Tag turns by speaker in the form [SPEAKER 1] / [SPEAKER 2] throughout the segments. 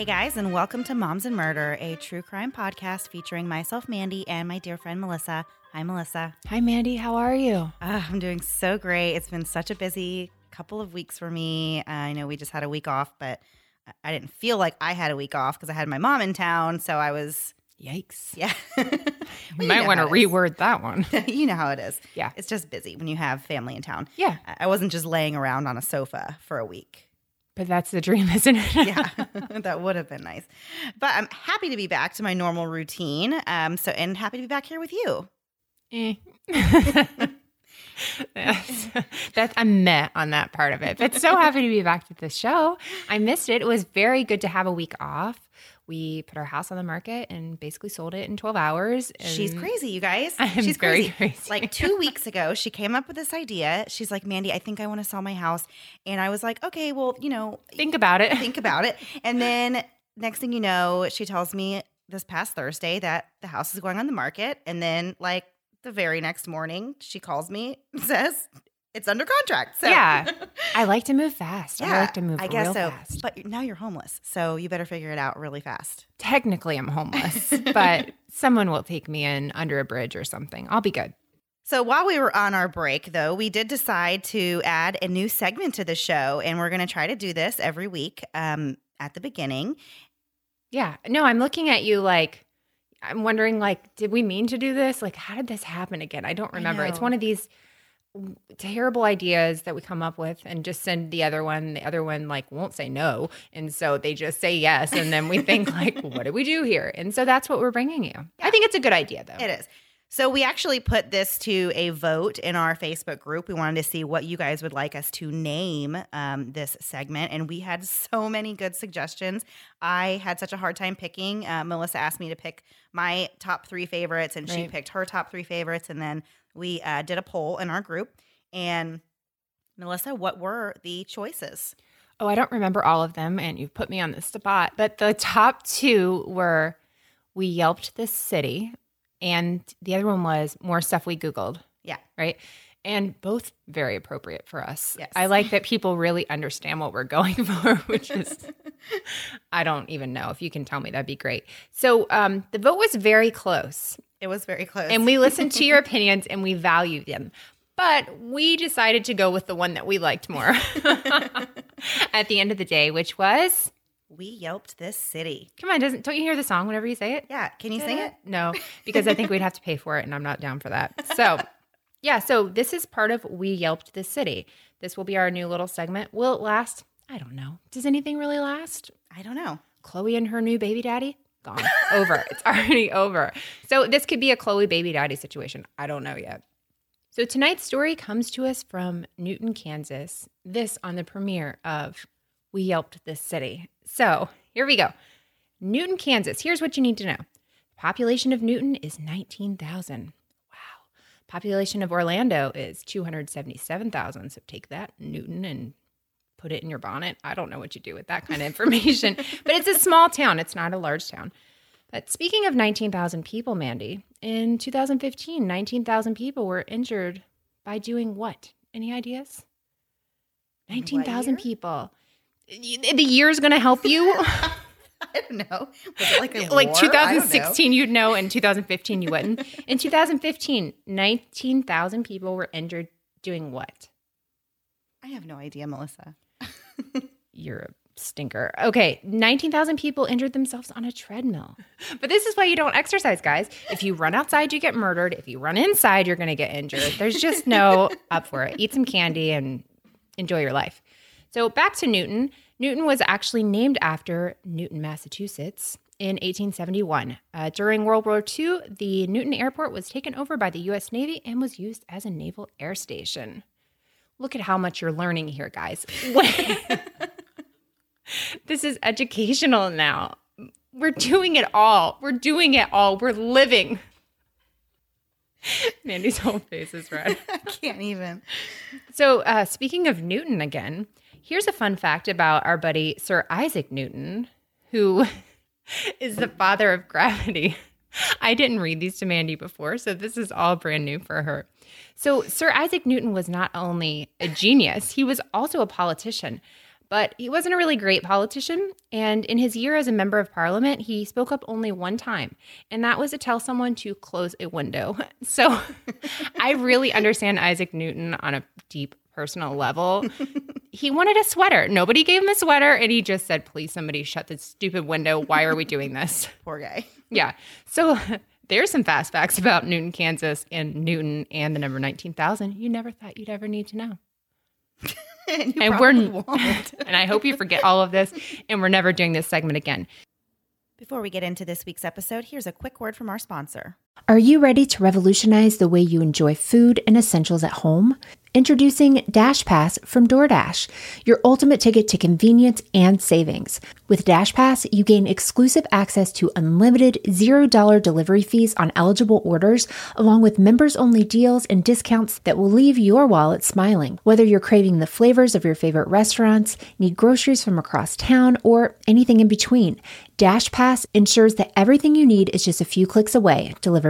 [SPEAKER 1] Hey guys, and welcome to Moms and Murder, a true crime podcast featuring myself, Mandy, and my dear friend Melissa. Hi, Melissa.
[SPEAKER 2] Hi, Mandy. How are you?
[SPEAKER 1] Uh, I'm doing so great. It's been such a busy couple of weeks for me. Uh, I know we just had a week off, but I- didn't feel like I had a week off because I had my mom in town. So I was,
[SPEAKER 2] Yikes.
[SPEAKER 1] yeah.
[SPEAKER 3] You might want to
[SPEAKER 1] how it is.
[SPEAKER 3] reword that one.
[SPEAKER 1] you know how it is.
[SPEAKER 3] Yeah.
[SPEAKER 1] It's just busy when you have family in town.
[SPEAKER 3] Yeah.
[SPEAKER 1] I wasn't just laying around on a sofa for a week.
[SPEAKER 3] But that's the dream, isn't it?
[SPEAKER 1] yeah, that would have been nice. But I'm happy to be back to my normal routine. Um, so and happy to be back here with you.
[SPEAKER 3] Eh. that's, that's I'm meh on that part of it. But so happy to be back to the show. I missed it. It was very good to have a week off. We put our house on the market and basically sold it in 12 hours.
[SPEAKER 1] She's crazy, you guys.
[SPEAKER 3] I'm
[SPEAKER 1] She's
[SPEAKER 3] very
[SPEAKER 1] crazy.
[SPEAKER 3] crazy.
[SPEAKER 1] Like two weeks ago, she came up with this idea. She's like, Mandy, I think I want to sell my house. And I was like, okay, well, you know,
[SPEAKER 3] Think about it.
[SPEAKER 1] think about it. And then next thing you know, she tells me this past Thursday that the house is going on the market. And then like the very next morning, she calls me and says it's under contract. So
[SPEAKER 3] Yeah. I like to move fast.
[SPEAKER 1] Yeah, I
[SPEAKER 3] like to move fast.
[SPEAKER 1] I guess so.
[SPEAKER 3] fast.
[SPEAKER 1] But now you're homeless, so you better figure it out really fast.
[SPEAKER 3] Technically, I'm homeless, but someone will take me in under a bridge or something. I'll be good.
[SPEAKER 1] So while we were on our break, though, we did decide to add a new segment to the show, and we're going to try to do this every week um, at the beginning.
[SPEAKER 3] Yeah. No, I'm looking at you like I'm wondering like did we mean to do this? Like how did this happen again? I don't
[SPEAKER 1] I
[SPEAKER 3] remember. It's one of these terrible ideas that we come up with and just send the other one. The other one like won't say no, and so they just say yes and then we think like what do we do here? And so that's what we're bringing you. I think it's a good idea though.
[SPEAKER 1] It is. So we actually put this to a vote in our Facebook group. We wanted to see what you guys would like us to name um, this segment, and we had so many good suggestions. I had such a hard time picking. Uh, Melissa asked me to pick my top three favorites, and she picked her top three favorites, and then we uh, did a poll in our group. And Melissa, what were the choices?
[SPEAKER 3] Oh, I don't remember all of them, and you've put me on the spot. But the top two were we yelped this city, and the other one was more stuff we Googled.
[SPEAKER 1] Yeah.
[SPEAKER 3] Right. And both very appropriate for us.
[SPEAKER 1] Yes.
[SPEAKER 3] I like that people really understand what we're going for, which is, I don't even know. If you can tell me, that'd be great. So um, the vote was very close,
[SPEAKER 1] It was very close.
[SPEAKER 3] and we listened to your opinions and we value them. But we decided to go with the one that we liked more at the end of the day, which was
[SPEAKER 1] We yelped this city.
[SPEAKER 3] come on, doesn't don't you hear the song whenever you say it?
[SPEAKER 1] Yeah, can you sing it?
[SPEAKER 3] No, because I think we'd have to pay for it, and I'm not down for that. So, yeah, so this is part of We Yelped This City. This will be our new little segment. Will it last? I don't know. Does anything really last?
[SPEAKER 1] I don't know.
[SPEAKER 3] Chloe and her new baby daddy? Gone. over. It's already over. So, this could be a Chloe baby daddy situation. I don't know yet. So, tonight's story comes to us from Newton, Kansas. This on the premiere of We Yelped This City. So, here we go. Newton, Kansas. Here's what you need to know. Population of Newton is 19,000. Wow. Population of Orlando is 277,000. So take that, Newton, and put it in your bonnet. I don't know what you do with that kind of information, but it's a small town. It's not a large town. But speaking of 19,000 people, Mandy, in 2015, 19,000 people were injured by doing what? Any ideas? 19,000 people. The year is going to help you.
[SPEAKER 1] I don't know. Like
[SPEAKER 3] like
[SPEAKER 1] war? I don't know.
[SPEAKER 3] 2016 you'd know and 2015 you wouldn't in 2015 19,000 people were injured doing what
[SPEAKER 1] I have no idea, Melissa.
[SPEAKER 3] You're a stinker okay 19,000 people injured themselves on a treadmill but this is why you don't exercise guys if you run outside you get murdered if you run inside you're going to get injured there's just no up for it eat some candy and enjoy your life so back to Newton. Newton was actually named after Newton, Massachusetts in 1871. Uh, during World War II, the Newton Airport was taken over by the U.S. Navy and was used as a naval air station. Look at how much you're learning here, guys. this is educational now. We're doing it all. We're doing it all. We're living. Mandy's whole face is red.
[SPEAKER 1] I can't even.
[SPEAKER 3] So, uh, speaking of Newton again, here's a fun fact about our buddy Sir Isaac Newton, who is the father of gravity. I didn't read these to Mandy before, so this is all brand new for her. So, Sir Isaac Newton was not only a genius, he was also a politician. But he wasn't a really great politician. And in his year as a member of parliament, he spoke up only one time, and that was to tell someone to close a window. So I really understand Isaac Newton on a deep personal level. he wanted a sweater. Nobody gave him a sweater, and he just said, Please, somebody shut this stupid window. Why are we doing this?
[SPEAKER 1] Poor guy.
[SPEAKER 3] Yeah. So there's some fast facts about Newton, Kansas, and Newton and the number 19,000 you never thought you'd ever need to know.
[SPEAKER 1] and
[SPEAKER 3] and we're
[SPEAKER 1] won't.
[SPEAKER 3] and I hope you forget all of this and we're never doing this segment again.
[SPEAKER 1] Before we get into this week's episode, here's a quick word from our sponsor.
[SPEAKER 2] Are you ready to revolutionize the way you enjoy food and essentials at home? Introducing Dash Pass from DoorDash, your ultimate ticket to convenience and savings. With Dash Pass, you gain exclusive access to unlimited $0 delivery fees on eligible orders, along with members only deals and discounts that will leave your wallet smiling. Whether you're craving the flavors of your favorite restaurants, need groceries from across town, or anything in between, Dash Pass ensures that everything you need is just a few clicks away, delivered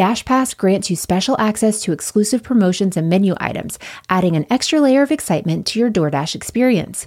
[SPEAKER 2] Dash Pass grants you special access to exclusive promotions and menu items, adding an extra layer of excitement to your DoorDash experience.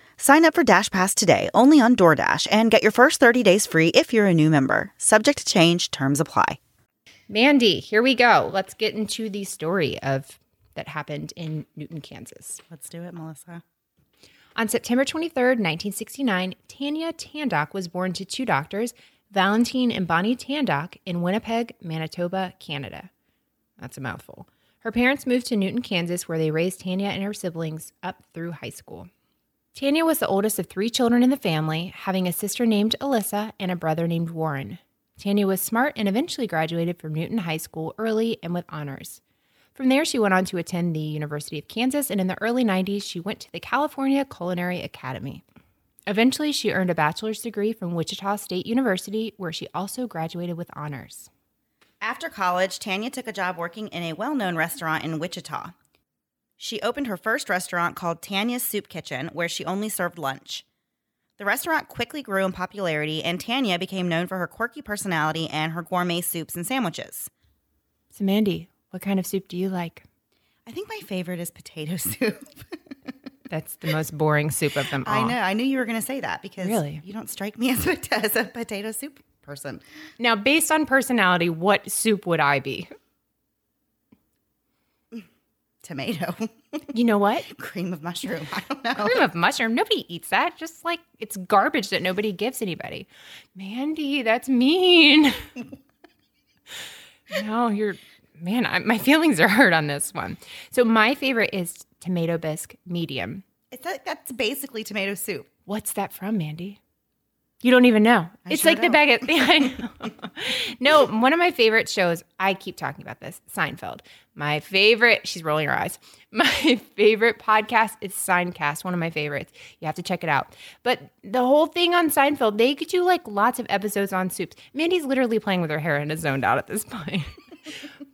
[SPEAKER 1] Sign up for Dash Pass today only on DoorDash and get your first 30 days free if you're a new member. Subject to change. Terms apply.
[SPEAKER 3] Mandy, here we go. Let's get into the story of that happened in Newton, Kansas.
[SPEAKER 1] Let's do it, Melissa.
[SPEAKER 3] On September 23rd, 1969, Tanya Tandoc was born to two doctors, Valentine and Bonnie Tandoc, in Winnipeg, Manitoba, Canada. That's a mouthful. Her parents moved to Newton, Kansas, where they raised Tanya and her siblings up through high school. Tanya was the oldest of three children in the family, having a sister named Alyssa and a brother named Warren. Tanya was smart and eventually graduated from Newton High School early and with honors. From there, she went on to attend the University of Kansas, and in the early 90s, she went to the California Culinary Academy. Eventually, she earned a bachelor's degree from Wichita State University, where she also graduated with honors.
[SPEAKER 1] After college, Tanya took a job working in a well known restaurant in Wichita. She opened her first restaurant called Tanya's Soup Kitchen, where she only served lunch. The restaurant quickly grew in popularity, and Tanya became known for her quirky personality and her gourmet soups and sandwiches.
[SPEAKER 3] So, Mandy, what kind of soup do you like?
[SPEAKER 1] I think my favorite is potato soup.
[SPEAKER 3] That's the most boring soup of them all.
[SPEAKER 1] I know. I knew you were going to say that because
[SPEAKER 3] Really?
[SPEAKER 1] you don't strike me as a, as a potato soup person.
[SPEAKER 3] Now, based on personality, what soup would I be?
[SPEAKER 1] Tomato,
[SPEAKER 3] You know what?
[SPEAKER 1] cream of mushroom. I don't know.
[SPEAKER 3] Cream of mushroom. Nobody eats that. Just like it's garbage that nobody gives anybody. Mandy, that's mean. no, you're, man, I, my feelings are hurt on this one. So, my favorite is tomato bisque medium.
[SPEAKER 1] It's that, that's basically tomato soup.
[SPEAKER 3] What's that from, Mandy? You don't even know.
[SPEAKER 1] I
[SPEAKER 3] it's
[SPEAKER 1] sure
[SPEAKER 3] like the
[SPEAKER 1] don't.
[SPEAKER 3] baguette. Yeah, I know. no, one of my favorite shows, I keep talking about this, Seinfeld. My favorite, she's rolling her eyes. My favorite podcast is Seincast, one of my favorites. You have to check it out. But the whole thing on Seinfeld, they could do like lots of episodes on soups. Mandy's literally playing with her hair and is zoned out at this point.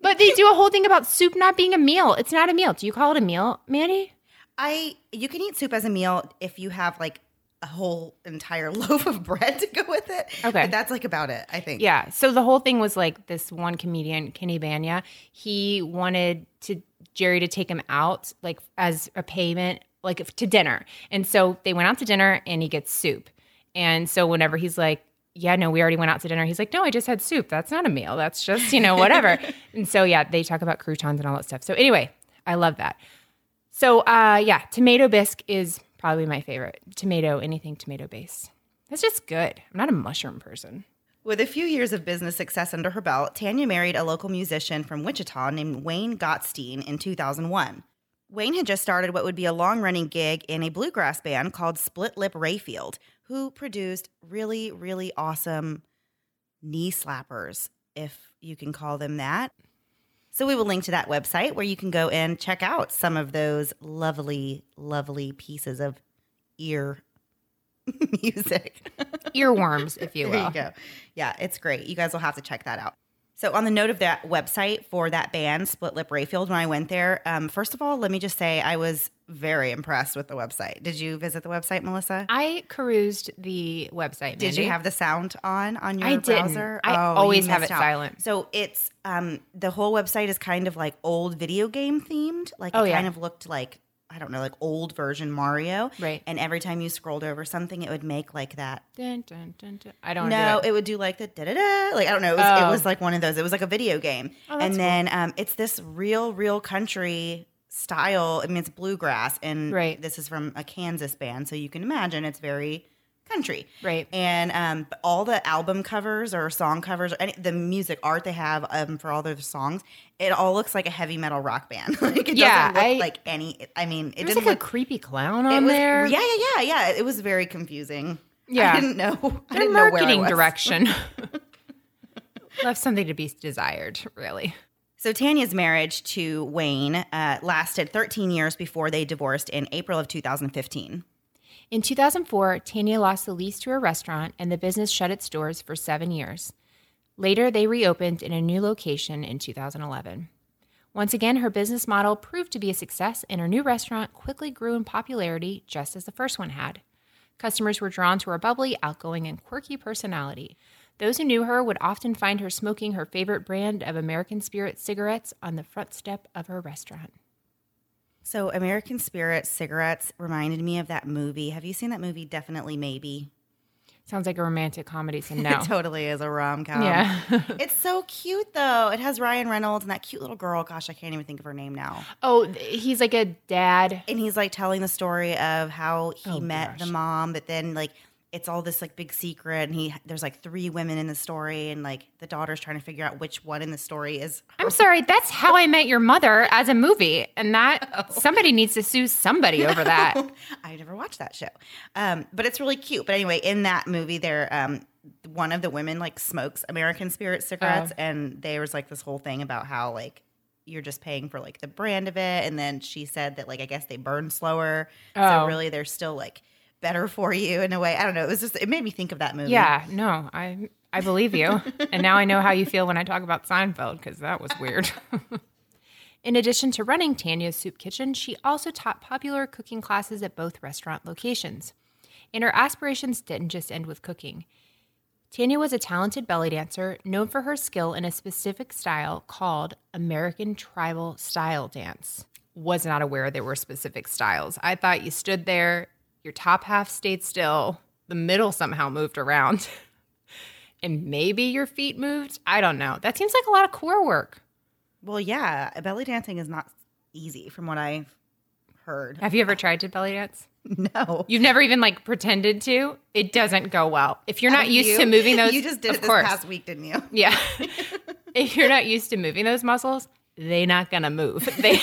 [SPEAKER 3] but they do a whole thing about soup not being a meal. It's not a meal. Do you call it a meal, Mandy?
[SPEAKER 1] I you can eat soup as a meal if you have like a whole entire loaf of bread to go with it.
[SPEAKER 3] Okay.
[SPEAKER 1] but that's like about it. I think.
[SPEAKER 3] Yeah. So the whole thing was like this one comedian, Kenny Bania, he wanted to Jerry to take him out like as a payment, like to dinner. And so they went out to dinner and he gets soup. And so whenever he's like, yeah, no, we already went out to dinner. He's like, no, I just had soup. That's not a meal. That's just, you know, whatever. and so, yeah, they talk about croutons and all that stuff. So, anyway, I love that. So, uh, yeah, tomato bisque is probably my favorite. Tomato, anything tomato based. That's just good. I'm not a mushroom person.
[SPEAKER 1] With a few years of business success under her belt, Tanya married a local musician from Wichita named Wayne Gottstein in 2001. Wayne had just started what would be a long running gig in a bluegrass band called Split Lip Rayfield, who produced really, really awesome knee slappers, if you can call them that. So we will link to that website where you can go and check out some of those lovely, lovely pieces of ear music.
[SPEAKER 3] Earworms, if you
[SPEAKER 1] There
[SPEAKER 3] will.
[SPEAKER 1] you go. Yeah, it's great. You guys will have to check that out. So, on the note of that website for that band, Split Lip Rayfield, when I went there, um, first of all, let me just say I was very impressed with the website. Did you visit the website, Melissa?
[SPEAKER 3] I perused the website.
[SPEAKER 1] Did you have the sound on on your
[SPEAKER 3] I didn't. I
[SPEAKER 1] Oh,
[SPEAKER 3] always have it
[SPEAKER 1] out.
[SPEAKER 3] silent.
[SPEAKER 1] So it's um the whole website is kind of like old video game themed. Like
[SPEAKER 3] Oh,
[SPEAKER 1] it
[SPEAKER 3] yeah.
[SPEAKER 1] kind of looked like I don't know, like old version Mario.
[SPEAKER 3] Right.
[SPEAKER 1] And every time you scrolled over something, it would make like that
[SPEAKER 3] Dun, dun, dun, dun. I don't know.
[SPEAKER 1] no,
[SPEAKER 3] do it.
[SPEAKER 1] would do like the da da da. Like I don't know. It was,
[SPEAKER 3] Oh.
[SPEAKER 1] it was like one of those. It was like a video game,
[SPEAKER 3] Oh,
[SPEAKER 1] and then um, it's this real, real country style. I mean, it's bluegrass, and
[SPEAKER 3] Right.
[SPEAKER 1] this is from a Kansas band, so you can imagine it's very country,
[SPEAKER 3] Right.
[SPEAKER 1] And um, all the album covers or song covers, or any the music art they have um, for all their songs, it all looks like a heavy metal rock band. like it
[SPEAKER 3] Yeah,
[SPEAKER 1] doesn't look
[SPEAKER 3] I-
[SPEAKER 1] like any. I mean, it didn't
[SPEAKER 3] like
[SPEAKER 1] look.
[SPEAKER 3] a creepy clown on
[SPEAKER 1] was,
[SPEAKER 3] there.
[SPEAKER 1] Yeah, yeah, yeah, yeah. It was very confusing.
[SPEAKER 3] Yeah.
[SPEAKER 1] I didn't know. I
[SPEAKER 3] Their
[SPEAKER 1] didn't know where
[SPEAKER 3] marketing
[SPEAKER 1] was.
[SPEAKER 3] direction left something to be desired, really.
[SPEAKER 1] So Tanya's marriage to Wayne uh, lasted 13 years before they divorced in April of 2015.
[SPEAKER 3] In 2004, Tanya lost the lease to a restaurant and the business shut its doors for seven years. Later, they reopened in a new location in 2011. Once again, her business model proved to be a success, and her new restaurant quickly grew in popularity just as the first one had. Customers were drawn to her bubbly, outgoing, and quirky personality. Those who knew her would often find her smoking her favorite brand of American Spirit cigarettes on the front step of her restaurant.
[SPEAKER 1] So American Spirit cigarettes reminded me of that movie. Have you seen that movie? Definitely, maybe.
[SPEAKER 3] Sounds like a romantic comedy, so no.
[SPEAKER 1] It totally is a rom com.
[SPEAKER 3] Yeah.
[SPEAKER 1] it's so cute though. It has Ryan Reynolds and that cute little girl. Gosh, I can't even think of her name now.
[SPEAKER 3] oh, he's like a dad.
[SPEAKER 1] And he's like telling the story of how he
[SPEAKER 3] Oh,
[SPEAKER 1] met the mom, but then like it's all this like big secret and he there's like three women in the story and like the daughter's trying to figure out which one in the story is
[SPEAKER 3] I'm sorry, that's how I met your mother as a movie. And that
[SPEAKER 1] Oh.
[SPEAKER 3] somebody needs to sue somebody over that.
[SPEAKER 1] I never watched that show. Um, but it's really cute. But anyway, in that movie, there, um, one of the women like smokes American Spirit cigarettes,
[SPEAKER 3] Oh.
[SPEAKER 1] and there was like this whole thing about how like you're just paying for like the brand of it, and then she said that like I guess they burn slower, so
[SPEAKER 3] Oh.
[SPEAKER 1] really they're still like better for you in a way. I don't know. It was just it made me think of that movie.
[SPEAKER 3] Yeah, no, I I believe you. and now I know how you feel when I talk about Seinfeld because that was weird. In addition to running Tanya's Soup Kitchen, she also taught popular cooking classes at both restaurant locations. And her aspirations didn't just end with cooking. Tanya was a talented belly dancer known for her skill in a specific style called American Tribal Style Dance. Was not aware there were specific styles. I thought you stood there, your top half stayed still, the middle somehow moved around, and maybe your feet moved. I don't know. That seems like a lot of core work.
[SPEAKER 1] Well, yeah, belly dancing is not easy from what I've heard.
[SPEAKER 3] Have you ever tried to belly dance?
[SPEAKER 1] No.
[SPEAKER 3] You've never even like pretended to. It doesn't go well. If you're not used
[SPEAKER 1] You-
[SPEAKER 3] to moving those,
[SPEAKER 1] You just did
[SPEAKER 3] of
[SPEAKER 1] it this
[SPEAKER 3] course.
[SPEAKER 1] past week, didn't you?
[SPEAKER 3] Yeah. if you're not used to moving those muscles, they're not gonna move. They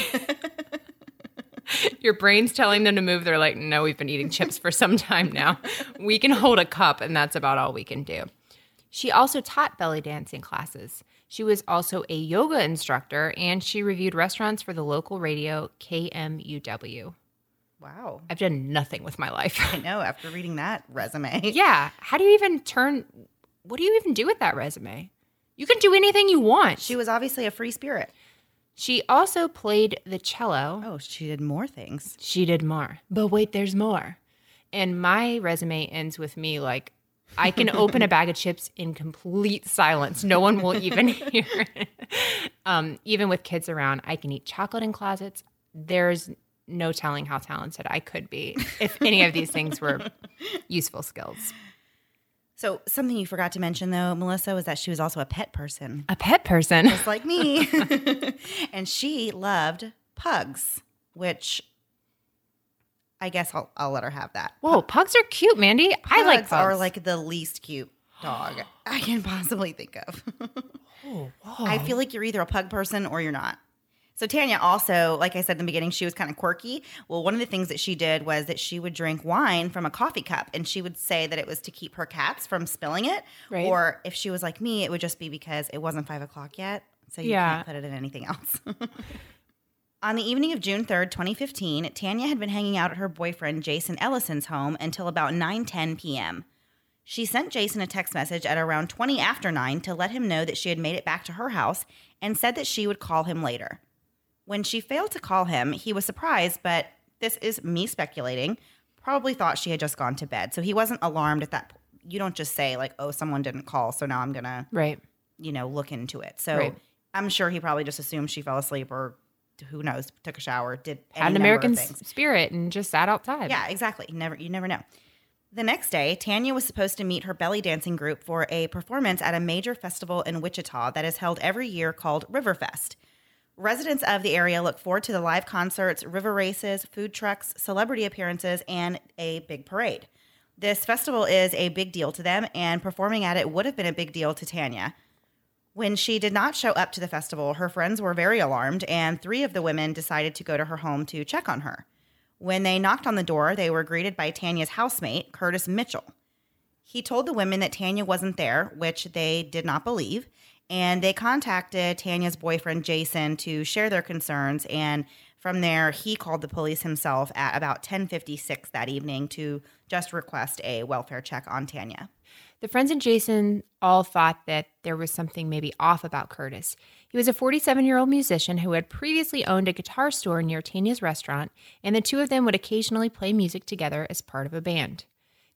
[SPEAKER 3] Your brain's telling them to move. They're like, no, we've been eating chips for some time now. We can hold a cup, and that's about all we can do. She also taught belly dancing classes. She was also a yoga instructor, and she reviewed restaurants for the local radio KMUW.
[SPEAKER 1] Wow.
[SPEAKER 3] I've done nothing with my life.
[SPEAKER 1] I know after reading that resume.
[SPEAKER 3] yeah. How do you even turn? What do you even do with that resume? You can do anything you want.
[SPEAKER 1] She was obviously a free spirit.
[SPEAKER 3] She also played the cello.
[SPEAKER 1] Oh, she did more things.
[SPEAKER 3] She did more. But wait, there's more. And my resume ends with me like, I can open a bag of chips in complete silence. No one will even hear it. Um, even with kids around, I can eat chocolate in closets. There's no telling how talented I could be if any of these things were useful skills.
[SPEAKER 1] So something you forgot to mention though, Melissa, was that she was also a pet person,
[SPEAKER 3] A pet person.
[SPEAKER 1] just like me. and she loved pugs, which I guess I'll, I'll let her have that.
[SPEAKER 3] Whoa, pugs are cute, Mandy. I like pugs.
[SPEAKER 1] Are like the least cute dog I can possibly think of.
[SPEAKER 3] Oh,
[SPEAKER 1] I feel like you're either a pug person or you're not. So Tanya also, like I said in the beginning, she was kind of quirky. Well, one of the things that she did was that she would drink wine from a coffee cup, and she would say that it was to keep her cats from spilling it.
[SPEAKER 3] Right.
[SPEAKER 1] Or if she was like me, it would just be because it wasn't five o'clock yet, so you
[SPEAKER 3] Yeah.
[SPEAKER 1] can't put it in anything else. On the evening of June 3rd, 2015, Tanya had been hanging out at her boyfriend Jason Ellison's home until about 9:10 p.m. She sent Jason a text message at around 20 after 9 to let him know that she had made it back to her house and said that she would call him later. When she failed to call him, he was surprised, but this is me speculating, probably thought she had just gone to bed. So he wasn't alarmed at that. You don't just say like, "Oh, someone didn't call, so now I'm going to,
[SPEAKER 3] right.
[SPEAKER 1] you know, look into it." So
[SPEAKER 3] Right.
[SPEAKER 1] I'm sure he probably just assumed she fell asleep or who knows, took a shower, did
[SPEAKER 3] Had an American spirit and just sat outside.
[SPEAKER 1] Yeah, exactly. Never you never know. The next day, Tanya was supposed to meet her belly dancing group for a performance at a major festival in Wichita that is held every year called Riverfest. Residents of the area look forward to the live concerts, river races, food trucks, celebrity appearances, and a big parade. This festival is a big deal to them, and performing at it would have been a big deal to Tanya. When she did not show up to the festival, her friends were very alarmed, and three of the women decided to go to her home to check on her. When they knocked on the door, they were greeted by Tanya's housemate, Curtis Mitchell. He told the women that Tanya wasn't there, which they did not believe, and they contacted Tanya's boyfriend Jason to share their concerns and from there he called the police himself at about 10:56 that evening to just request a welfare check on Tanya.
[SPEAKER 3] The friends and Jason all thought that there was something maybe off about Curtis. He was a 47 year old musician who had previously owned a guitar store near Tanya's restaurant, and the two of them would occasionally play music together as part of a band.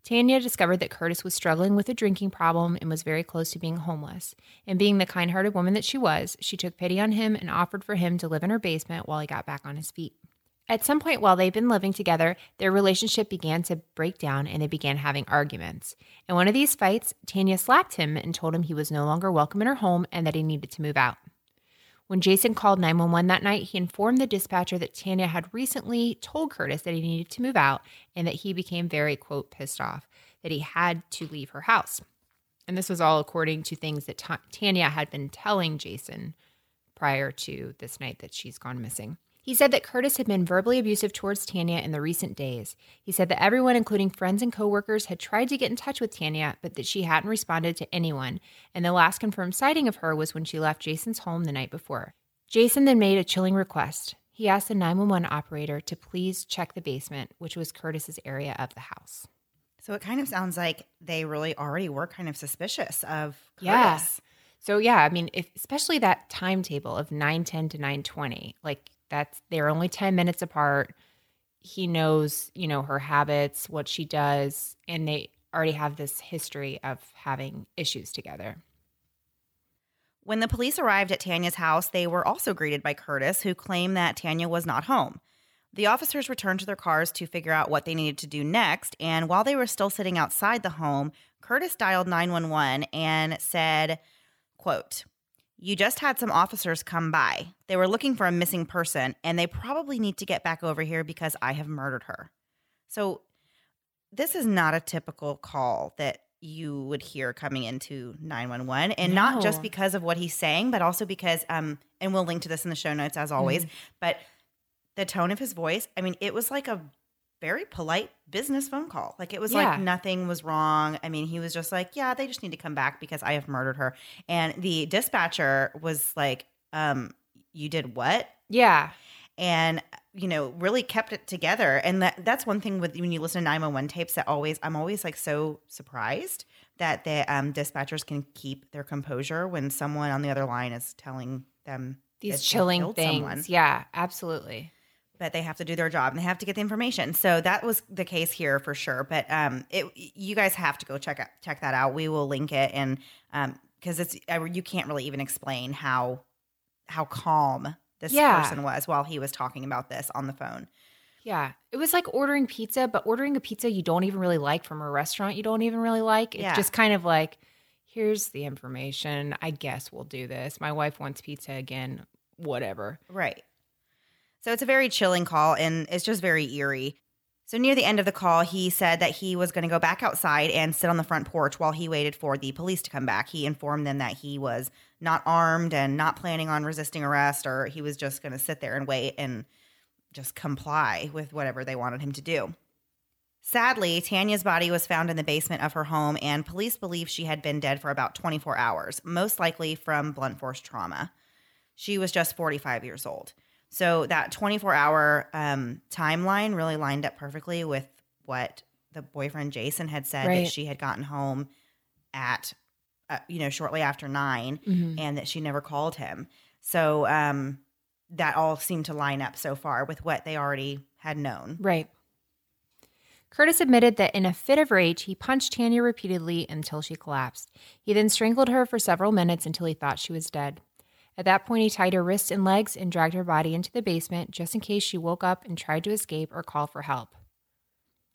[SPEAKER 3] Tanya discovered that Curtis was struggling with a drinking problem and was very close to being homeless. And being the kind hearted woman that she was, she took pity on him and offered for him to live in her basement while he got back on his feet. At some point while they've been living together, their relationship began to break down and they began having arguments. In one of these fights, Tanya slapped him and told him he was no longer welcome in her home and that he needed to move out. When Jason called 911 that night, he informed the dispatcher that Tanya had recently told Curtis that he needed to move out and that he became very, quote, pissed off that he had to leave her house. And this was all according to things that Ta- Tanya had been telling Jason prior to this night that she's gone missing. He said that Curtis had been verbally abusive towards Tanya in the recent days. He said that everyone, including friends and coworkers, had tried to get in touch with Tanya, but that she hadn't responded to anyone. And the last confirmed sighting of her was when she left Jason's home the night before. Jason then made a chilling request. He asked the 911 operator to please check the basement, which was Curtis's area of the house.
[SPEAKER 1] So it kind of sounds like they really already were kind of suspicious of Curtis.
[SPEAKER 3] Yeah. So yeah, I mean, if especially that timetable of 9:10 to 9:20, like that's they're only 10 minutes apart. He knows, you know, her habits, what she does, and they already have this history of having issues together.
[SPEAKER 1] When the police arrived at Tanya's house, they were also greeted by Curtis, who claimed that Tanya was not home. The officers returned to their cars to figure out what they needed to do next, and while they were still sitting outside the home, Curtis dialed 911 and said, quote, you just had some officers come by. They were looking for a missing person, and they probably need to get back over here because I have murdered her. So, this is not a typical call that you would hear coming into 911 and not just because of what he's saying but also because um and we'll link to this in the show notes as always but the tone of his voice i mean it was like a very polite business phone call like it was
[SPEAKER 3] Yeah.
[SPEAKER 1] like nothing was wrong i mean he was just like yeah they just need to come back because i have murdered her and the dispatcher was like um you did what
[SPEAKER 3] Yeah.
[SPEAKER 1] and you know really kept it together and that that's one thing with when you listen to 911 tapes that always i'm always like so surprised that the um, dispatchers can keep their composure when someone on the other line is telling them
[SPEAKER 3] These chilling things.
[SPEAKER 1] someone.
[SPEAKER 3] Yeah, absolutely.
[SPEAKER 1] But they have to do their job and they have to get the information so that was the case here for sure but um it you guys have to go check out check that out we will link it and um because it's you can't really even explain how how calm this
[SPEAKER 3] Yeah.
[SPEAKER 1] person was while he was talking about this on the phone
[SPEAKER 3] Yeah. It was like ordering pizza, but ordering a pizza you don't even really like from a restaurant you don't even really like. It's
[SPEAKER 1] Yeah.
[SPEAKER 3] just kind of like, here's the information. I guess we'll do this. My wife wants pizza again. Whatever.
[SPEAKER 1] Right. So it's a very chilling call and it's just very eerie. So near the end of the call, he said that he was going to go back outside and sit on the front porch while he waited for the police to come back. He informed them that he was not armed and not planning on resisting arrest, or he was just going to sit there and wait and just comply with whatever they wanted him to do. Sadly, Tanya's body was found in the basement of her home, and police believe she had been dead for about 24 hours, most likely from blunt force trauma. She was just 45 years old. So that 24 hour um, timeline really lined up perfectly with what the boyfriend Jason had said
[SPEAKER 3] Right.
[SPEAKER 1] that she had gotten home at, uh, you know, shortly after 9
[SPEAKER 3] Mhm.
[SPEAKER 1] and that she never called him. So um, that all seemed to line up so far with what they already had known.
[SPEAKER 3] Right. Curtis admitted that in a fit of rage, he punched Tanya repeatedly until she collapsed. He then strangled her for several minutes until he thought she was dead. At that point, he tied her wrists and legs and dragged her body into the basement just in case she woke up and tried to escape or call for help.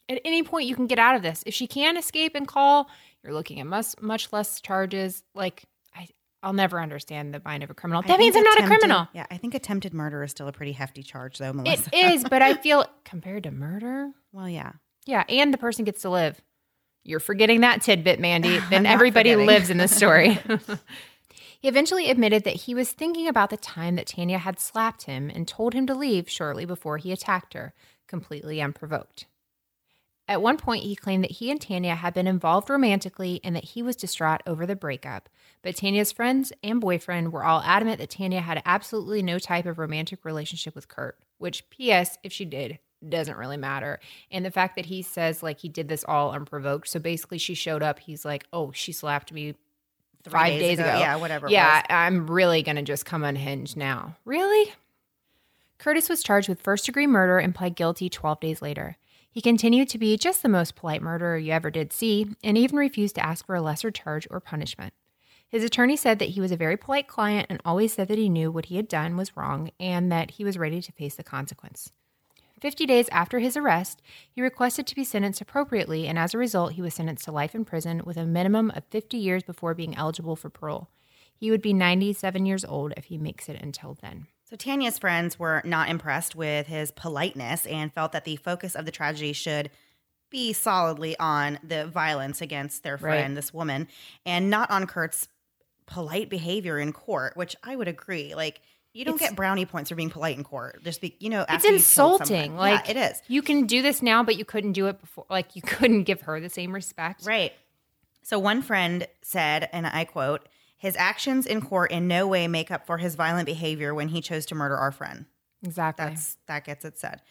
[SPEAKER 3] At any point, you can get out of this. If she can escape and call, you're looking at much, much less charges. Like, I, I'll never understand the mind of a criminal.
[SPEAKER 1] I
[SPEAKER 3] That means I'm not a criminal.
[SPEAKER 1] Yeah, I think attempted murder is still a pretty hefty charge, though, Melissa.
[SPEAKER 3] It is, but I feel compared to murder,
[SPEAKER 1] well, yeah.
[SPEAKER 3] yeah, and the person gets to live. You're forgetting that tidbit, Mandy. Then everybody
[SPEAKER 1] forgetting.
[SPEAKER 3] lives in this story. he eventually admitted that he was thinking about the time that Tanya had slapped him and told him to leave shortly before he attacked her, completely unprovoked. At one point, he claimed that he and Tanya had been involved romantically and that he was distraught over the breakup. But Tanya's friends and boyfriend were all adamant that Tanya had absolutely no type of romantic relationship with Kurt, which, P.S., if she did, doesn't really matter. And the fact that he says, like, he did this all unprovoked. So basically, she showed up. He's like, oh, she slapped me five days, ago.
[SPEAKER 1] Yeah, whatever.
[SPEAKER 3] Yeah. I'm really going to just come unhinged now. Really? Curtis was charged with first degree murder and pled guilty 12 days later. He continued to be just the most polite murderer you ever did see and even refused to ask for a lesser charge or punishment. His attorney said that he was a very polite client and always said that he knew what he had done was wrong and that he was ready to face the consequence. 50 days after his arrest, he requested to be sentenced appropriately, and as a result, he was sentenced to life in prison with a minimum of 50 years before being eligible for parole. He would be 97 years old if he makes it until then.
[SPEAKER 1] So Tanya's friends were not impressed with his politeness and felt that the focus of the tragedy should be solidly on the violence against their friend,
[SPEAKER 3] Right.
[SPEAKER 1] this woman, and not on Kurt's polite behavior in court, which I would agree. Like, you don't
[SPEAKER 3] It's-
[SPEAKER 1] get brownie points for being polite in court. Just be, you know,
[SPEAKER 3] It's insulting. Like
[SPEAKER 1] yeah, it is.
[SPEAKER 3] You can do this now, but you couldn't do it before. Like you couldn't give her the same respect.
[SPEAKER 1] Right. So one friend said, and I quote, his actions in court in no way make up for his violent behavior when he chose to murder our friend.
[SPEAKER 3] Exactly.
[SPEAKER 1] That's that gets it said.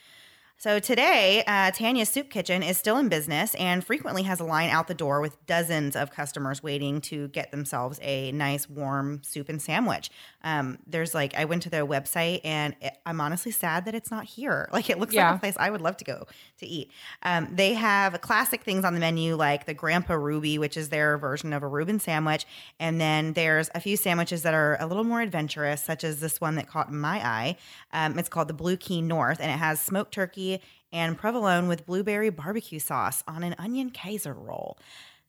[SPEAKER 1] So today, uh, Tanya's Soup Kitchen is still in business and frequently has a line out the door with dozens of customers waiting to get themselves a nice warm soup and sandwich. Um, there's like I went to their website and it, I'm honestly sad that it's not here. Like it looks
[SPEAKER 3] Yeah.
[SPEAKER 1] like a place I would love to go to eat. Um, they have classic things on the menu like the Grandpa Ruby, which is their version of a Reuben sandwich, and then there's a few sandwiches that are a little more adventurous, such as this one that caught my eye. Um, it's called the Blue Key North, and it has smoked turkey and provolone with blueberry barbecue sauce on an onion Kaiser roll.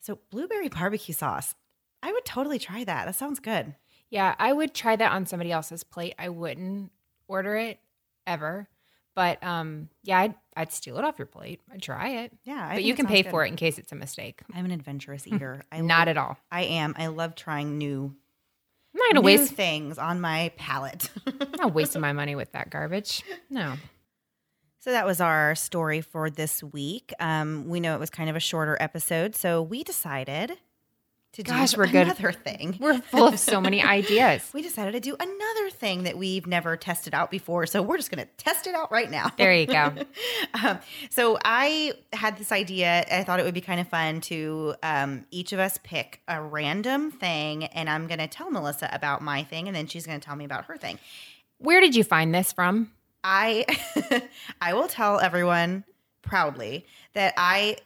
[SPEAKER 1] So blueberry barbecue sauce, I would totally try that. That sounds good.
[SPEAKER 3] Yeah, I would try that on somebody else's plate. I wouldn't order it ever. But um, yeah, I'd, I'd steal it off your plate. I'd try it.
[SPEAKER 1] Yeah, I
[SPEAKER 3] but you can pay
[SPEAKER 1] good.
[SPEAKER 3] for it in case it's a mistake.
[SPEAKER 1] I'm an adventurous eater. I
[SPEAKER 3] Not
[SPEAKER 1] love-
[SPEAKER 3] at all.
[SPEAKER 1] I am. I love trying new
[SPEAKER 3] I'm not gonna
[SPEAKER 1] new
[SPEAKER 3] waste.
[SPEAKER 1] things on my palate.
[SPEAKER 3] I'm not wasting my money with that garbage. No.
[SPEAKER 1] So that was our story for this week. Um, we know it was kind of a shorter episode, so we decided to
[SPEAKER 3] Gosh,
[SPEAKER 1] do
[SPEAKER 3] we're good.
[SPEAKER 1] another thing.
[SPEAKER 3] We're full of so many ideas.
[SPEAKER 1] we decided to do another thing that we've never tested out before, so we're just going to test it out right now.
[SPEAKER 3] There you go.
[SPEAKER 1] um, so I had this idea. I thought it would be kind of fun to um, each of us pick a random thing, and I'm going to tell Melissa about my thing, and then she's going to tell me about her thing.
[SPEAKER 3] Where did you find this from?
[SPEAKER 1] I I will tell everyone proudly that I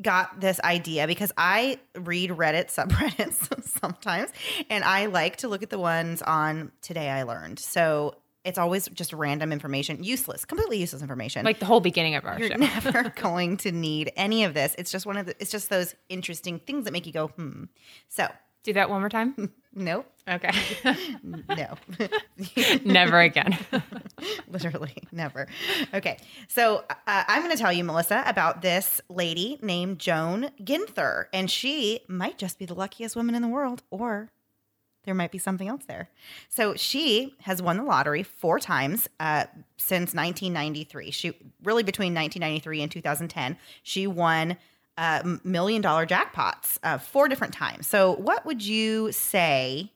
[SPEAKER 1] got this idea because I read Reddit subreddits sometimes and I like to look at the ones on today I learned. So it's always just random information, useless, completely useless information.
[SPEAKER 3] Like the whole beginning of our
[SPEAKER 1] you're
[SPEAKER 3] show.
[SPEAKER 1] never going to need any of this. It's just one of the it's just those interesting things that make you go, "Hmm." So,
[SPEAKER 3] Do that one more time.
[SPEAKER 1] nope.
[SPEAKER 3] Okay.
[SPEAKER 1] No.
[SPEAKER 3] Never again.
[SPEAKER 1] Literally, never. Okay, so uh, I'm going to tell you, Melissa, about this lady named Joan Ginther, and she might just be the luckiest woman in the world, or there might be something else there. So she has won the lottery four times uh, since 1993. She really between 1993 and 2010, she won uh, million dollar jackpots uh, four different times. So what would you say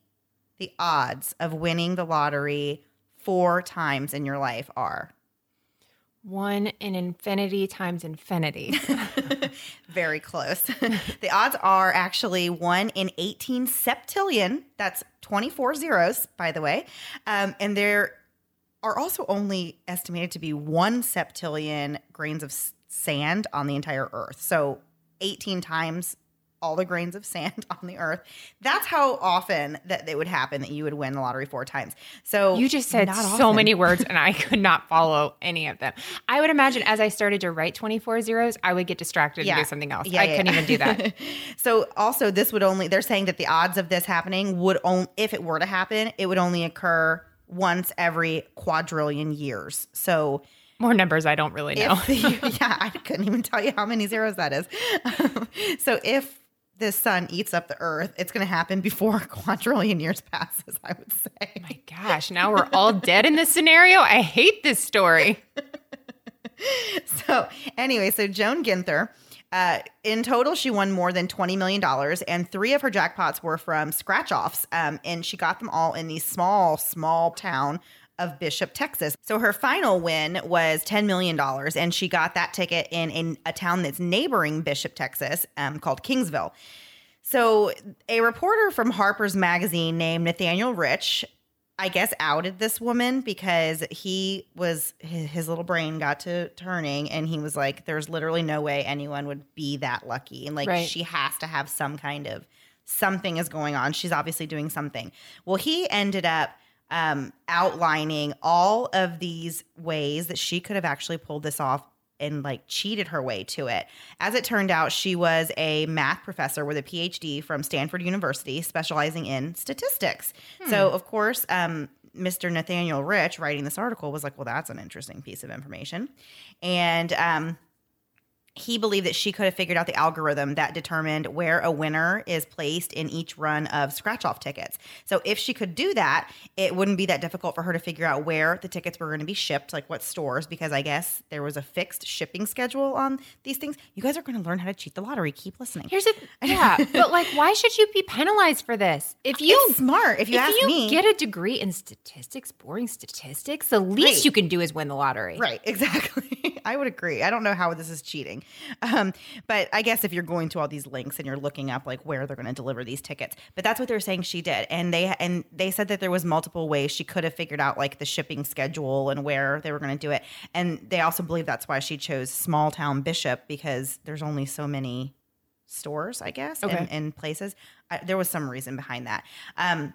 [SPEAKER 1] the odds of winning the lottery four times in your life are?
[SPEAKER 3] One in infinity times infinity.
[SPEAKER 1] Very close. the odds are actually one in 18 septillion. That's 24 zeros, by the way. Um, and there are also only estimated to be one septillion grains of sand on the entire earth. So 18 times all the grains of sand on the earth. That's how often that it would happen that you would win the lottery four times. So
[SPEAKER 3] You just said
[SPEAKER 1] not
[SPEAKER 3] so
[SPEAKER 1] often.
[SPEAKER 3] many words and I could not follow any of them. I would imagine as I started to write 24 zeros, I would get distracted and do something else.
[SPEAKER 1] Yeah,
[SPEAKER 3] I
[SPEAKER 1] yeah,
[SPEAKER 3] couldn't
[SPEAKER 1] yeah.
[SPEAKER 3] even do that.
[SPEAKER 1] so also this would only they're saying that the odds of this happening would only if it were to happen, it would only occur once every quadrillion years. So
[SPEAKER 3] More numbers I don't really know.
[SPEAKER 1] if yeah, I couldn't even tell you how many zeros that is. so if the sun eats up the earth, it's going to happen before a quadrillion years passes, I would say.
[SPEAKER 3] My gosh, now we're all dead in this scenario. I hate this story.
[SPEAKER 1] so anyway, so Joan Ginther, uh, in total, she won more than $20 million, and three of her jackpots were from scratch offs. Um, and she got them all in the small, small town of Bishop, Texas. So her final win was $10 million, and she got that ticket in, in a town that's neighboring Bishop, Texas, um, called Kingsville. So a reporter from Harper's Magazine named Nathaniel Rich I guess outed this woman because he was his, his little brain got to turning and he was like there's literally no way anyone would be that lucky and like
[SPEAKER 3] Right.
[SPEAKER 1] she has to have some kind of something is going on she's obviously doing something well he ended up um, outlining all of these ways that she could have actually pulled this off and like cheated her way to it. As it turned out, she was a math professor with a PhD from Stanford University, specializing in statistics. So, of course, um, Mr. Nathaniel Rich, writing this article, was like, "Well, that's an interesting piece of information," and um, he believed that she could have figured out the algorithm that determined where a winner is placed in each run of scratch off tickets. So if she could do that, it wouldn't be that difficult for her to figure out where the tickets were going to be shipped, like what stores, because I guess there was a fixed shipping schedule on these things. You guys are going to learn how to cheat the lottery. Keep listening.
[SPEAKER 3] Here's a yeah, but like, why should you be penalized for this? If you
[SPEAKER 1] it's smart, if you
[SPEAKER 3] if
[SPEAKER 1] ask
[SPEAKER 3] you
[SPEAKER 1] me.
[SPEAKER 3] get a degree in statistics, boring statistics, the least
[SPEAKER 1] Right.
[SPEAKER 3] you can do is win the lottery.
[SPEAKER 1] Right, exactly. I would agree. I don't know how this is cheating. Um, but I guess if you're going to all these links and you're looking up like where they're going to deliver these tickets, but that's what they're saying she did. And they and they said that there was multiple ways she could have figured out like the shipping schedule and where they were going to do it. And they also believe that's why she chose small town Bishop because there's only so many stores, I guess,
[SPEAKER 3] Okay.
[SPEAKER 1] and, and places. I, there was some reason behind that. Um,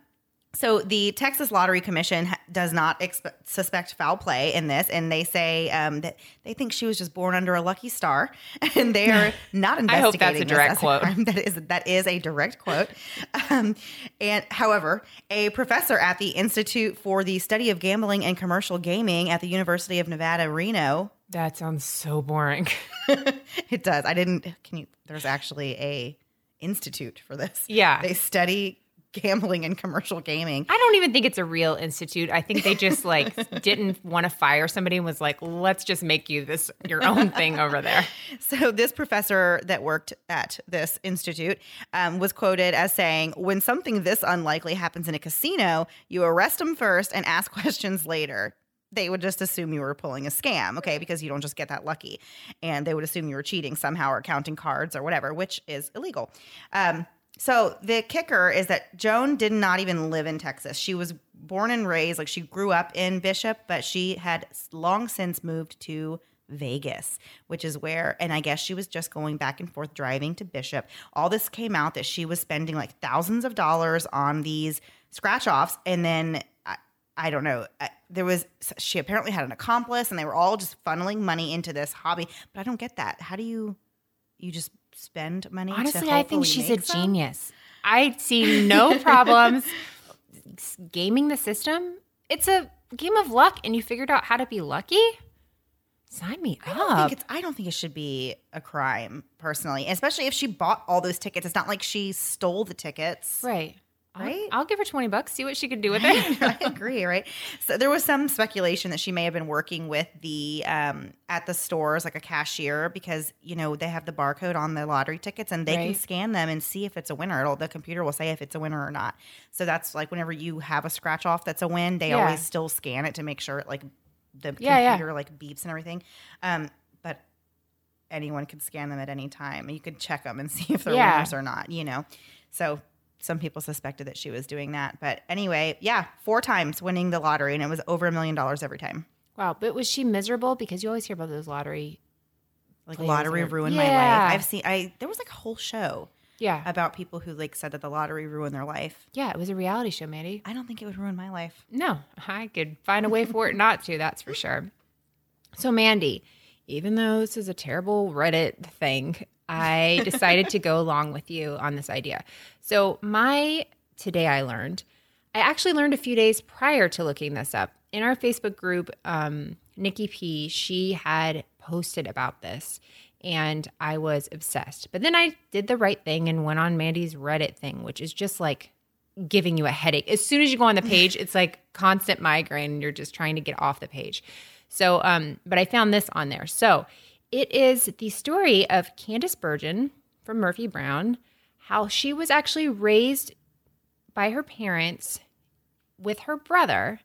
[SPEAKER 1] so the Texas Lottery Commission does not suspect foul play in this, and they say um, that they think she was just born under a lucky star, and they are not investigating.
[SPEAKER 3] I hope that's a direct quote.
[SPEAKER 1] crime. That is that is a direct quote. Um, and however, a professor at the Institute for the Study of Gambling and Commercial Gaming at the University of Nevada, Reno,
[SPEAKER 3] That sounds so boring.
[SPEAKER 1] it does. I didn't. Can you? There's actually a institute for this.
[SPEAKER 3] Yeah.
[SPEAKER 1] they study gambling and commercial gaming.
[SPEAKER 3] I don't even think it's a real institute. I think they just like didn't want to fire somebody and was like, let's just make you this your own thing over there.
[SPEAKER 1] So this professor that worked at this institute um, was quoted as saying, "When something this unlikely happens in a casino, you arrest them first and ask questions later." They would just assume you were pulling a scam, okay, because you don't just get that lucky, and they would assume you were cheating somehow or counting cards or whatever, which is illegal. Um, so the kicker is that Joan did not even live in Texas. She was born and raised, like she grew up in Bishop, but she had long since moved to Vegas, which is where, and I guess she was just going back and forth driving to Bishop. All this came out that she was spending like thousands of dollars on these scratch offs. And then I, I don't know, I, there was, she apparently had an accomplice and they were all just funneling money into this hobby. But I don't get that. How do you, you just spend money? to
[SPEAKER 3] Honestly, I think she's a
[SPEAKER 1] some?
[SPEAKER 3] genius. I see no problems gaming the system. It's a game of luck, and you figured out how to be lucky. Sign me
[SPEAKER 1] I don't
[SPEAKER 3] up.
[SPEAKER 1] think it's. I don't think it should be a crime, personally. Especially if she bought all those tickets. It's not like she stole the tickets.
[SPEAKER 3] right. I'll- I'll, give her 20 bucks, see what she can do with it.
[SPEAKER 1] I agree, right? So there was some speculation that she may have been working with the um, at the stores like a cashier because you know they have the barcode on the lottery tickets and they can scan them and see if it's a winner. It'll, the computer will say if it's a winner or not. So that's like whenever you have a scratch off that's a win, they
[SPEAKER 3] Yeah.
[SPEAKER 1] always still scan it to make sure it like the
[SPEAKER 3] Yeah, yeah.
[SPEAKER 1] computer like beeps and everything. Um, but anyone could scan them at any time. You could check them and see if they're
[SPEAKER 3] Yeah.
[SPEAKER 1] winners or not. You know, so some people suspected that she was doing that. But anyway, yeah, four times winning the lottery, and it was over a million dollars every time.
[SPEAKER 3] wow. But was she miserable? Because you always hear about those lottery.
[SPEAKER 1] Like lottery
[SPEAKER 3] are-
[SPEAKER 1] ruined my life. I've seen. I there was like a whole show
[SPEAKER 3] Yeah.
[SPEAKER 1] about people who like said that the lottery ruined their life.
[SPEAKER 3] yeah, it was a reality show, Mandy.
[SPEAKER 1] I don't think it would ruin my life.
[SPEAKER 3] No, I could find a way for it not to, that's for sure. So, Mandy, even though this is a terrible Reddit thing, I decided to go along with you on this idea. So, my today I learned, I actually learned a few days prior to looking this up. In our Facebook group, um, Nikki P, she had posted about this and I was obsessed. But then I did the right thing and went on Mandy's Reddit thing, which is just like giving you a headache. As soon as you go on the page, it's like constant migraine and you're just trying to get off the page. So, um, but I found this on there. So it is the story of Candice Bergen from Murphy Brown, how she was actually raised by her parents with her brother.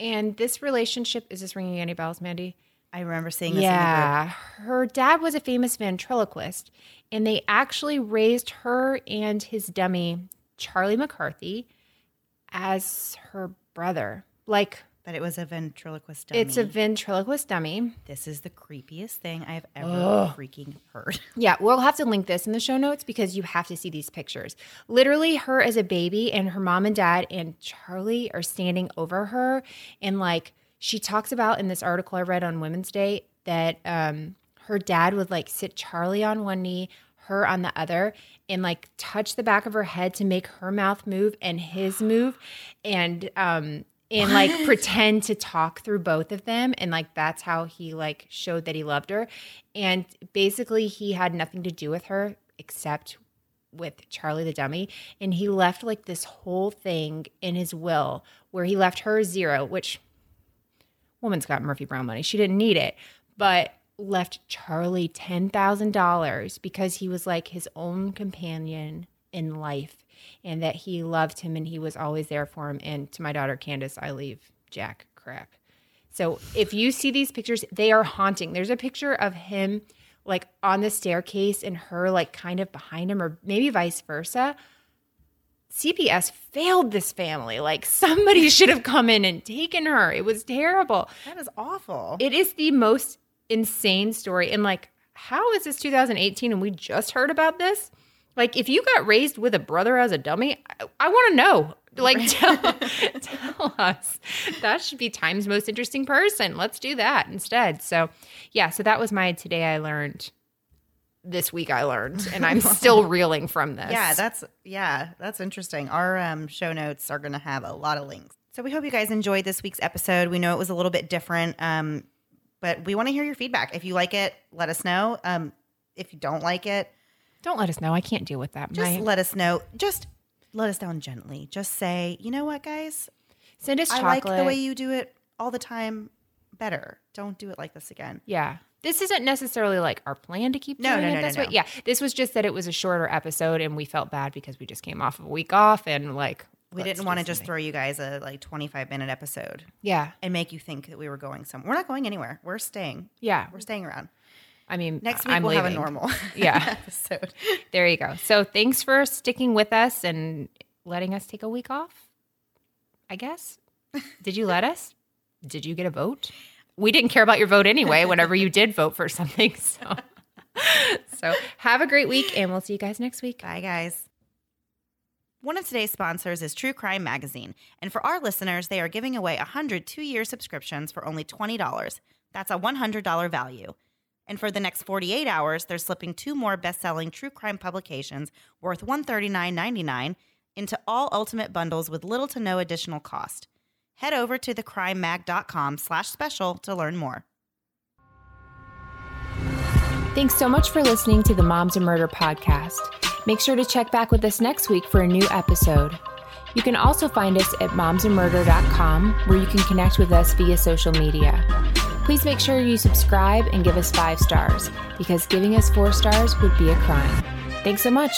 [SPEAKER 3] And this relationship is this ringing any bells, Mandy?
[SPEAKER 1] I remember seeing this.
[SPEAKER 3] Yeah. Her dad was a famous ventriloquist, and they actually raised her and his dummy, Charlie McCarthy, as her brother. Like,
[SPEAKER 1] that it was a ventriloquist dummy.
[SPEAKER 3] It's a ventriloquist dummy.
[SPEAKER 1] This is the creepiest thing I've ever freaking heard.
[SPEAKER 3] Yeah, we'll have to link this in the show notes because you have to see these pictures. Literally, her as a baby and her mom and dad and Charlie are standing over her. And like she talks about in this article I read on Women's Day that um, her dad would like sit Charlie on one knee, her on the other, and like touch the back of her head to make her mouth move and his move. And, um, and like pretend to talk through both of them and like that's how he like showed that he loved her. And basically he had nothing to do with her except with Charlie the dummy. And he left like this whole thing in his will where he left her zero which woman's got Murphy Brown money. She didn't need it but left Charlie $10,000 because he was like his own companion in life and that he loved him and he was always there for him. And to my daughter Candice, I leave Jack crap. So if you see these pictures, they are haunting. There's a picture of him like on the staircase and her like kind of behind him, or maybe vice versa. CPS failed this family. Like somebody should have come in and taken her. It was terrible.
[SPEAKER 1] That is awful.
[SPEAKER 3] It is the most insane story. And like, how is this 2018 and we just heard about this? Like, if you got raised with a brother as a dummy, I, I want to know. Like, tell, tell us. That should be Time's most interesting person. Let's do that instead. So, yeah, so that was my today I learned. This week I learned, and I'm still reeling from this.
[SPEAKER 1] Yeah, that's yeah, that's interesting. Our um, show notes are going to have a lot of links. So we hope you guys enjoyed this week's episode. We know it was a little bit different, um, but we want to hear your feedback. If you like it, let us know. Um, if you don't like it,
[SPEAKER 3] Don't let us know. I can't deal with that.
[SPEAKER 1] just
[SPEAKER 3] My,
[SPEAKER 1] let us know. Just let us down gently. Just say, you know what, guys,
[SPEAKER 3] send us
[SPEAKER 1] I
[SPEAKER 3] chocolate.
[SPEAKER 1] like the way you do it all the time. Better. Don't do it like this again.
[SPEAKER 3] Yeah. This isn't necessarily like our plan to keep
[SPEAKER 1] No,
[SPEAKER 3] doing
[SPEAKER 1] no,
[SPEAKER 3] it
[SPEAKER 1] no, no,
[SPEAKER 3] this way.
[SPEAKER 1] no.
[SPEAKER 3] Yeah. This was just that it was a shorter episode and we felt bad because we just came off of a week off and like
[SPEAKER 1] We didn't want to just throw you guys a like 25 minute episode
[SPEAKER 3] Yeah.
[SPEAKER 1] and make you think that we were going somewhere. We're not going anywhere. We're staying.
[SPEAKER 3] Yeah.
[SPEAKER 1] We're staying around.
[SPEAKER 3] I mean,
[SPEAKER 1] Next week
[SPEAKER 3] I'm
[SPEAKER 1] we'll have a normal
[SPEAKER 3] Yeah.
[SPEAKER 1] episode.
[SPEAKER 3] There you go. So thanks for sticking with us and letting us take a week off. I guess. Did you let us? Did you get a vote? We didn't care about your vote anyway whenever you did vote for something. So So have a great week and we'll see you guys next week.
[SPEAKER 1] Bye, guys. One of today's sponsors is True Crime Magazine. And for our listeners, they are giving away 100 two year subscriptions for only $20. That's a $100 value. And for the next 48 hours, they're slipping two more best selling true crime publications worth $139.99 into all ultimate bundles with little to no additional cost. Head over to thecrimemag.com slash special to learn more.
[SPEAKER 3] Thanks so much for listening to the Moms and Murder podcast. Make sure to check back with us next week for a new episode. You can also find us at momsandmurder.com where you can connect with us via social media. Please make sure you subscribe and give us five stars because giving us four stars would be a crime. Thanks so much.